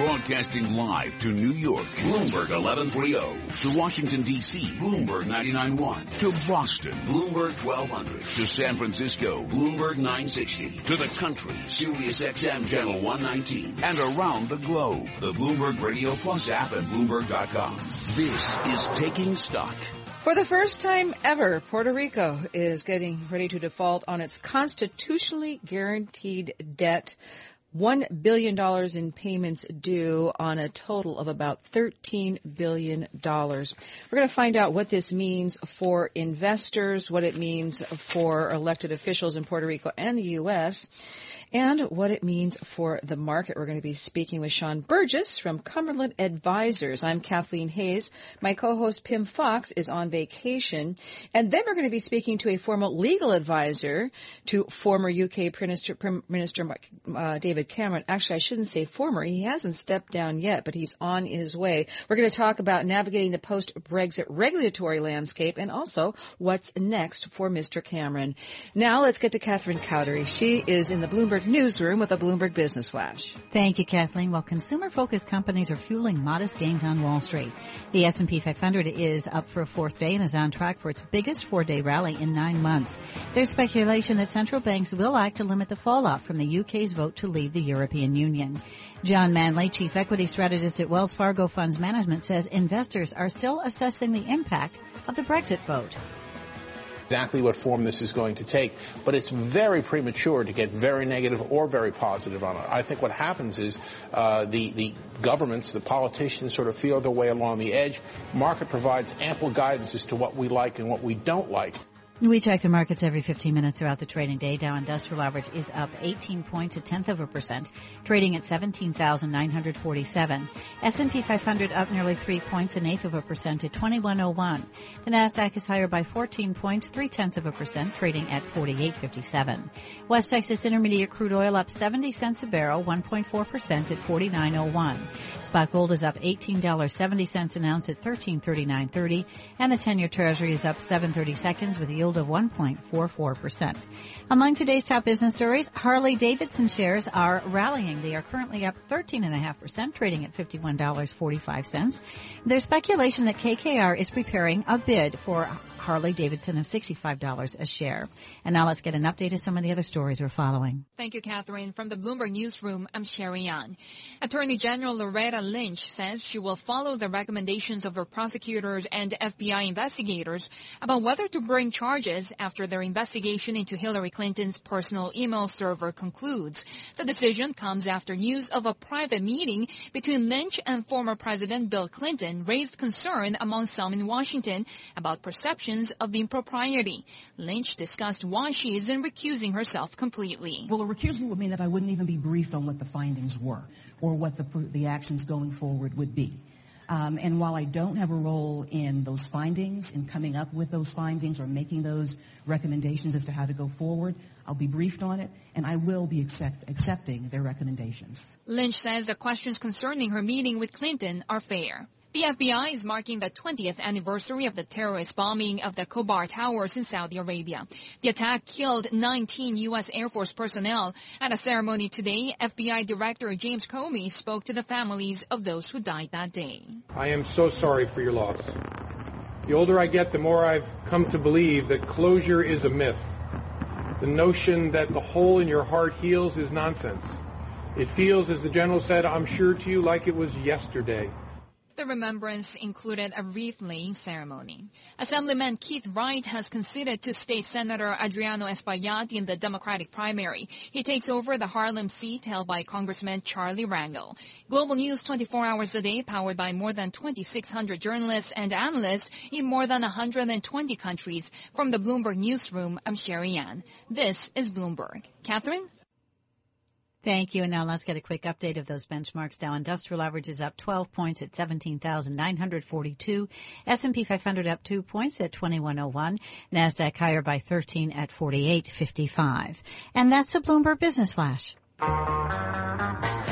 Broadcasting live to New York, Bloomberg 1130. To Washington, D.C., Bloomberg 99.1. To Boston, Bloomberg 1200. To San Francisco, Bloomberg 960. To the country, Sirius XM Channel 119. And around the globe, the Bloomberg Radio Plus app at Bloomberg.com. This is Taking Stock. For the first time ever, Puerto Rico is getting ready to default on its constitutionally guaranteed debt. $1 billion in payments due on a total of about $13 billion. We're going to find out what this means for investors, what it means for elected officials in Puerto Rico and the U.S., and what it means for the market. We're going to be speaking with Shaun Burgess from Cumberland Advisors. I'm Kathleen Hays. My co-host Pimm Fox is on vacation. And then we're going to be speaking to a former legal advisor to former UK Minister, Minister uh, David Cameron. Actually, I shouldn't say former. He hasn't stepped down yet, but he's on his way. We're going to talk about navigating the post-Brexit regulatory landscape and also what's next for Mr. Cameron. Now let's get to Catherine Cowdery. She is in the Bloomberg Bloomberg Newsroom with a Bloomberg Business Flash. Thank you, Kathleen. Well, consumer-focused companies are fueling modest gains on Wall Street. The S&P 500 is up for a fourth day and is on track for its biggest four-day rally in nine months. There's speculation that central banks will act to limit the fallout from the UK's vote to leave the European Union. John Manley, chief equity strategist at Wells Fargo Funds Management, says investors are still assessing the impact of the Brexit vote exactly what form this is going to take, but it's very premature to get very negative or very positive on it. I think what happens is uh, the the governments, the politicians, sort of feel their way along the edge. Market provides ample guidance as to what we like and what we don't like. We check the markets every 15 minutes throughout the trading day. Dow Industrial Average is up 18 points, a tenth of a percent, trading at 17,947. S&P 500 up nearly three points, an eighth of a percent at 2101. The Nasdaq is higher by 14 points, three tenths of a percent, trading at 4857. West Texas Intermediate crude oil up 70 cents a barrel, 1.4 percent at 4901. Spot gold is up $18.70 an ounce at 1339.30, and the 10-year Treasury is up 730 seconds with yield yield of 1.44%. Among today's top business stories, Harley Davidson shares are rallying. They are currently up 13.5%, trading at $51.45. There's speculation that KKR is preparing a bid for Harley Davidson of $65 a share. And now let's get an update of some of the other stories we're following. Thank you, Catherine. From the Bloomberg Newsroom, I'm Sherry Yan. Attorney General Loretta Lynch says she will follow the recommendations of her prosecutors and FBI investigators about whether to bring charges after their investigation into Hillary Clinton's personal email server concludes. The decision comes after news of a private meeting between Lynch and former President Bill Clinton raised concern among some in Washington about perceptions of the impropriety. Lynch discussed why she isn't recusing herself completely. Well, a recusal would mean that I wouldn't even be briefed on what the findings were or what the, the actions going forward would be. Um, and while I don't have a role in those findings, in coming up with those findings or making those recommendations as to how to go forward, I'll be briefed on it, and I will be accept, accepting their recommendations. Lynch says the questions concerning her meeting with Clinton are fair. The FBI is marking the 20th anniversary of the terrorist bombing of the Khobar Towers in Saudi Arabia. The attack killed 19 U.S. Air Force personnel. At a ceremony today, FBI Director James Comey spoke to the families of those who died that day. I am so sorry for your loss. The older I get, the more I've come to believe that closure is a myth. The notion that the hole in your heart heals is nonsense. It feels, as the General said, I'm sure to you, like it was yesterday. The remembrance included a wreath-laying ceremony. Assemblyman Keith Wright has conceded to State Senator Adriano Espaillat in the Democratic primary. He takes over the Harlem seat held by Congressman Charlie Rangel. Global News 24 hours a day powered by more than 2,600 journalists and analysts in more than 120 countries. From the Bloomberg Newsroom, I'm Sherry Yan. This is Bloomberg. Catherine? Thank you. And now let's get a quick update of those benchmarks. Dow Industrial Average is up 12 points at 17,942. S&P 500 up 2 points at 2101. NASDAQ higher by 13 at 4855. And that's a Bloomberg Business Flash.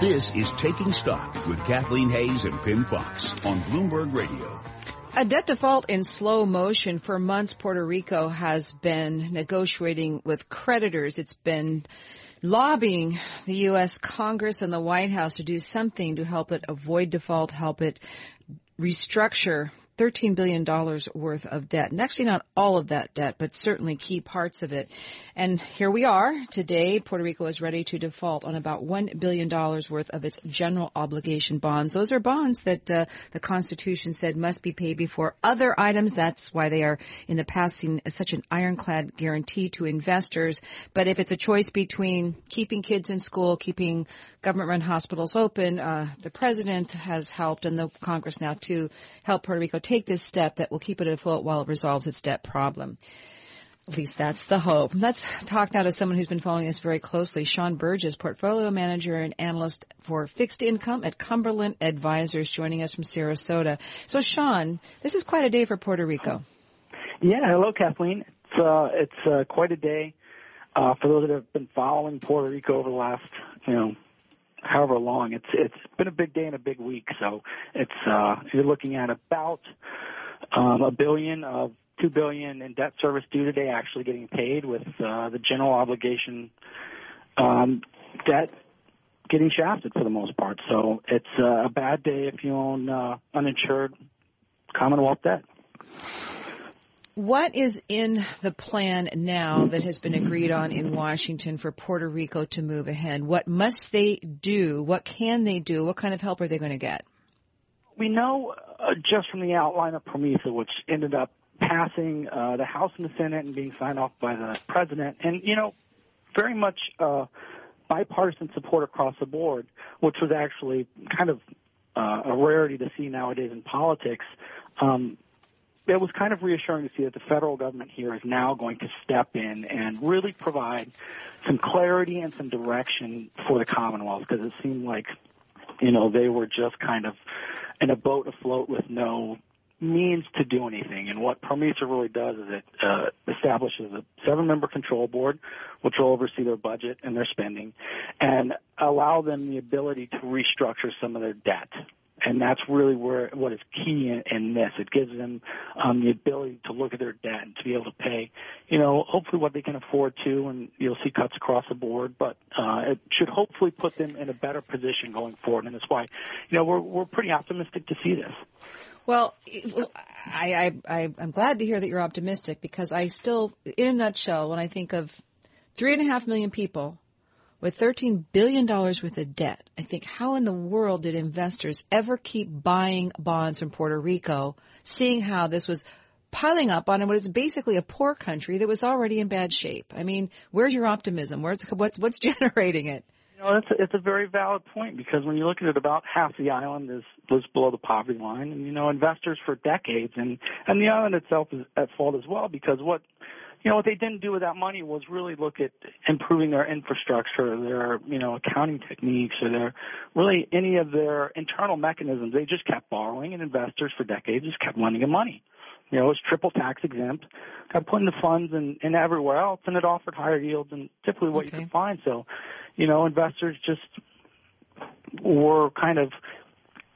This is Taking Stock with Kathleen Hays and Pimm Fox on Bloomberg Radio. A debt default in slow motion for months. Puerto Rico has been negotiating with creditors. It's been lobbying the U.S. Congress and the White House to do something to help it avoid default, help it restructure $13 billion worth of debt. And actually not all of that debt, but certainly key parts of it. And here we are today. Puerto Rico is ready to default on about $1 billion worth of its general obligation bonds. Those are bonds that uh, the Constitution said must be paid before other items. That's why they are in the past seen as such an ironclad guarantee to investors. But if it's a choice between keeping kids in school, keeping government-run hospitals open, uh, the president has helped and the Congress now to help Puerto Rico take this step that will keep it afloat while it resolves its debt problem. At least that's the hope. Let's talk now to someone who's been following this very closely. Shaun Burgess, portfolio manager and analyst for fixed income at Cumberland Advisors, joining us from Sarasota. So, Shaun, this is quite a day for Puerto Rico. Yeah, hello, Kathleen. It's uh, it's uh, quite a day uh, for those that have been following Puerto Rico over the last, you know, however long. It's it's been a big day and a big week. So it's uh, you're looking at about um, a billion of two billion in debt service due today actually getting paid with uh, the general obligation um, debt getting shafted for the most part. So it's uh, a bad day if you own uh, uninsured Commonwealth debt. What is in the plan now that has been agreed on in Washington for Puerto Rico to move ahead? What must they do? What can they do? What kind of help are they going to get? We know uh, just from the outline of PROMESA, which ended up passing uh, the House and the Senate and being signed off by the president, and you know, very much uh, bipartisan support across the board, which was actually kind of uh, a rarity to see nowadays in politics. Um, it was kind of reassuring to see that the federal government here is now going to step in and really provide some clarity and some direction for the Commonwealth because it seemed like, you know, they were just kind of in a boat afloat with no means to do anything. And what PROMESA really does is it uh, establishes a seven-member control board, which will oversee their budget and their spending, and allow them the ability to restructure some of their debt and that's really where what is key in, in this. It gives them um, the ability to look at their debt and to be able to pay, you know, hopefully what they can afford to, and you'll see cuts across the board. But uh, it should hopefully put them in a better position going forward, and that's why, you know, we're we're pretty optimistic to see this. Well, I, I, I I'm glad to hear that you're optimistic because I still, in a nutshell, when I think of three and a half million people with $13 billion worth of debt, I think how in the world did investors ever keep buying bonds from Puerto Rico, seeing how this was piling up on what is basically a poor country that was already in bad shape? I mean, where's your optimism? Where's, what's, what's generating it? You know, it's a, it's a very valid point because when you look at it, about half the island is was below the poverty line, and you know, investors for decades, and and the island itself is at fault as well because what you know, what they didn't do with that money was really look at improving their infrastructure, their, you know, accounting techniques, or their, really any of their internal mechanisms. They just kept borrowing and investors for decades just kept lending them money. You know, it was triple tax exempt, got put into funds and, and everywhere else, and it offered higher yields than typically what okay. you could find. So, you know, investors just were kind of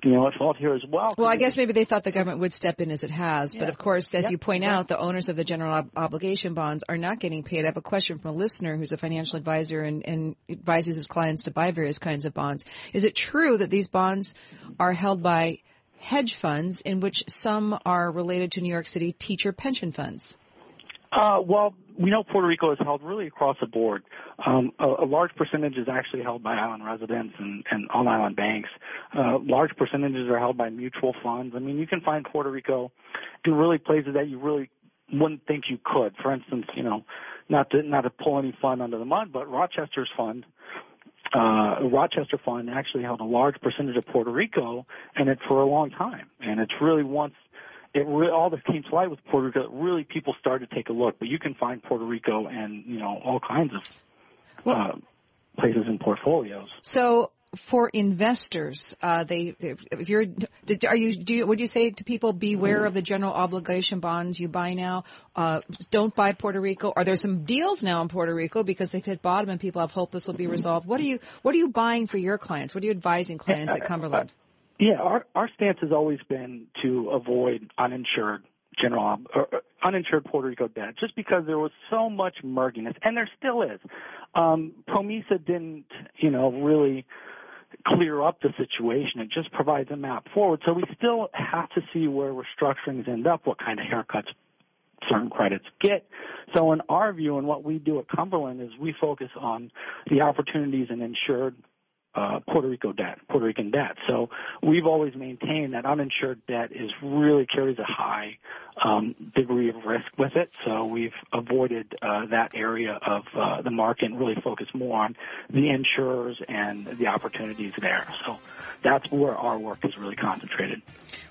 you know, at fault here as well. Well, I guess maybe they thought the government would step in as it has, yeah. but of course, as you point out, the owners of the general ob- obligation bonds are not getting paid. I have a question from a listener who's a financial advisor and, and advises his clients to buy various kinds of bonds. Is it true that these bonds are held by hedge funds in which some are related to New York City teacher pension funds? Uh, well, we know Puerto Rico is held really across the board. Um, a, a, large percentage is actually held by island residents and, and on island banks. Uh, large percentages are held by mutual funds. I mean, you can find Puerto Rico in really places that you really wouldn't think you could. For instance, you know, not to not to pull any fund under the mud, but Rochester's fund, uh, Rochester Fund actually held a large percentage of Puerto Rico in it for a long time, and it's really once it re- all this came to light with Puerto Rico. Really, people started to take a look. But you can find Puerto Rico and you know all kinds of well, uh, places in portfolios. So for investors, uh, they, they, if you're, are you, do you, would you say to people beware of the general obligation bonds you buy now? Uh, don't buy Puerto Rico. Are there some deals now in Puerto Rico because they've hit bottom and people have hope this will be resolved? What are you, what are you buying for your clients? What are you advising clients at Cumberland? Yeah, our our stance has always been to avoid uninsured general or uninsured Puerto Rico debt, just because there was so much murkiness, and there still is. Um, PROMESA didn't, you know, really clear up the situation. It just provides a map forward. So we still have to see where restructurings end up, what kind of haircuts certain credits get. So in our view and what we do at Cumberland is we focus on the opportunities in insured uh, Puerto Rico debt, Puerto Rican debt. So we've always maintained that uninsured debt is really carries a high um, degree of risk with it. So we've avoided uh, that area of uh, the market and really focused more on the insurers and the opportunities there. So that's where our work is really concentrated.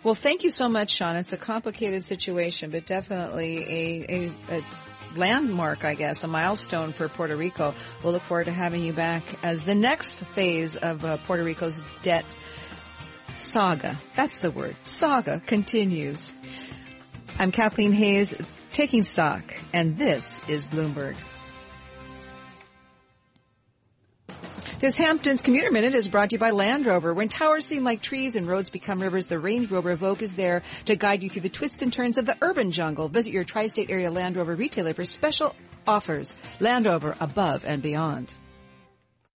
Well, thank you so much, Shaun. It's a complicated situation, but definitely a, a, a landmark, I guess, a milestone for Puerto Rico. We'll look forward to having you back as the next phase of uh, Puerto Rico's debt saga. That's the word. Saga continues. I'm Kathleen Hays, taking stock, and this is Bloomberg. This Hamptons Commuter Minute is brought to you by Land Rover. When towers seem like trees and roads become rivers, the Range Rover Evoque is there to guide you through the twists and turns of the urban jungle. Visit your tri-state area Land Rover retailer for special offers. Land Rover above and beyond.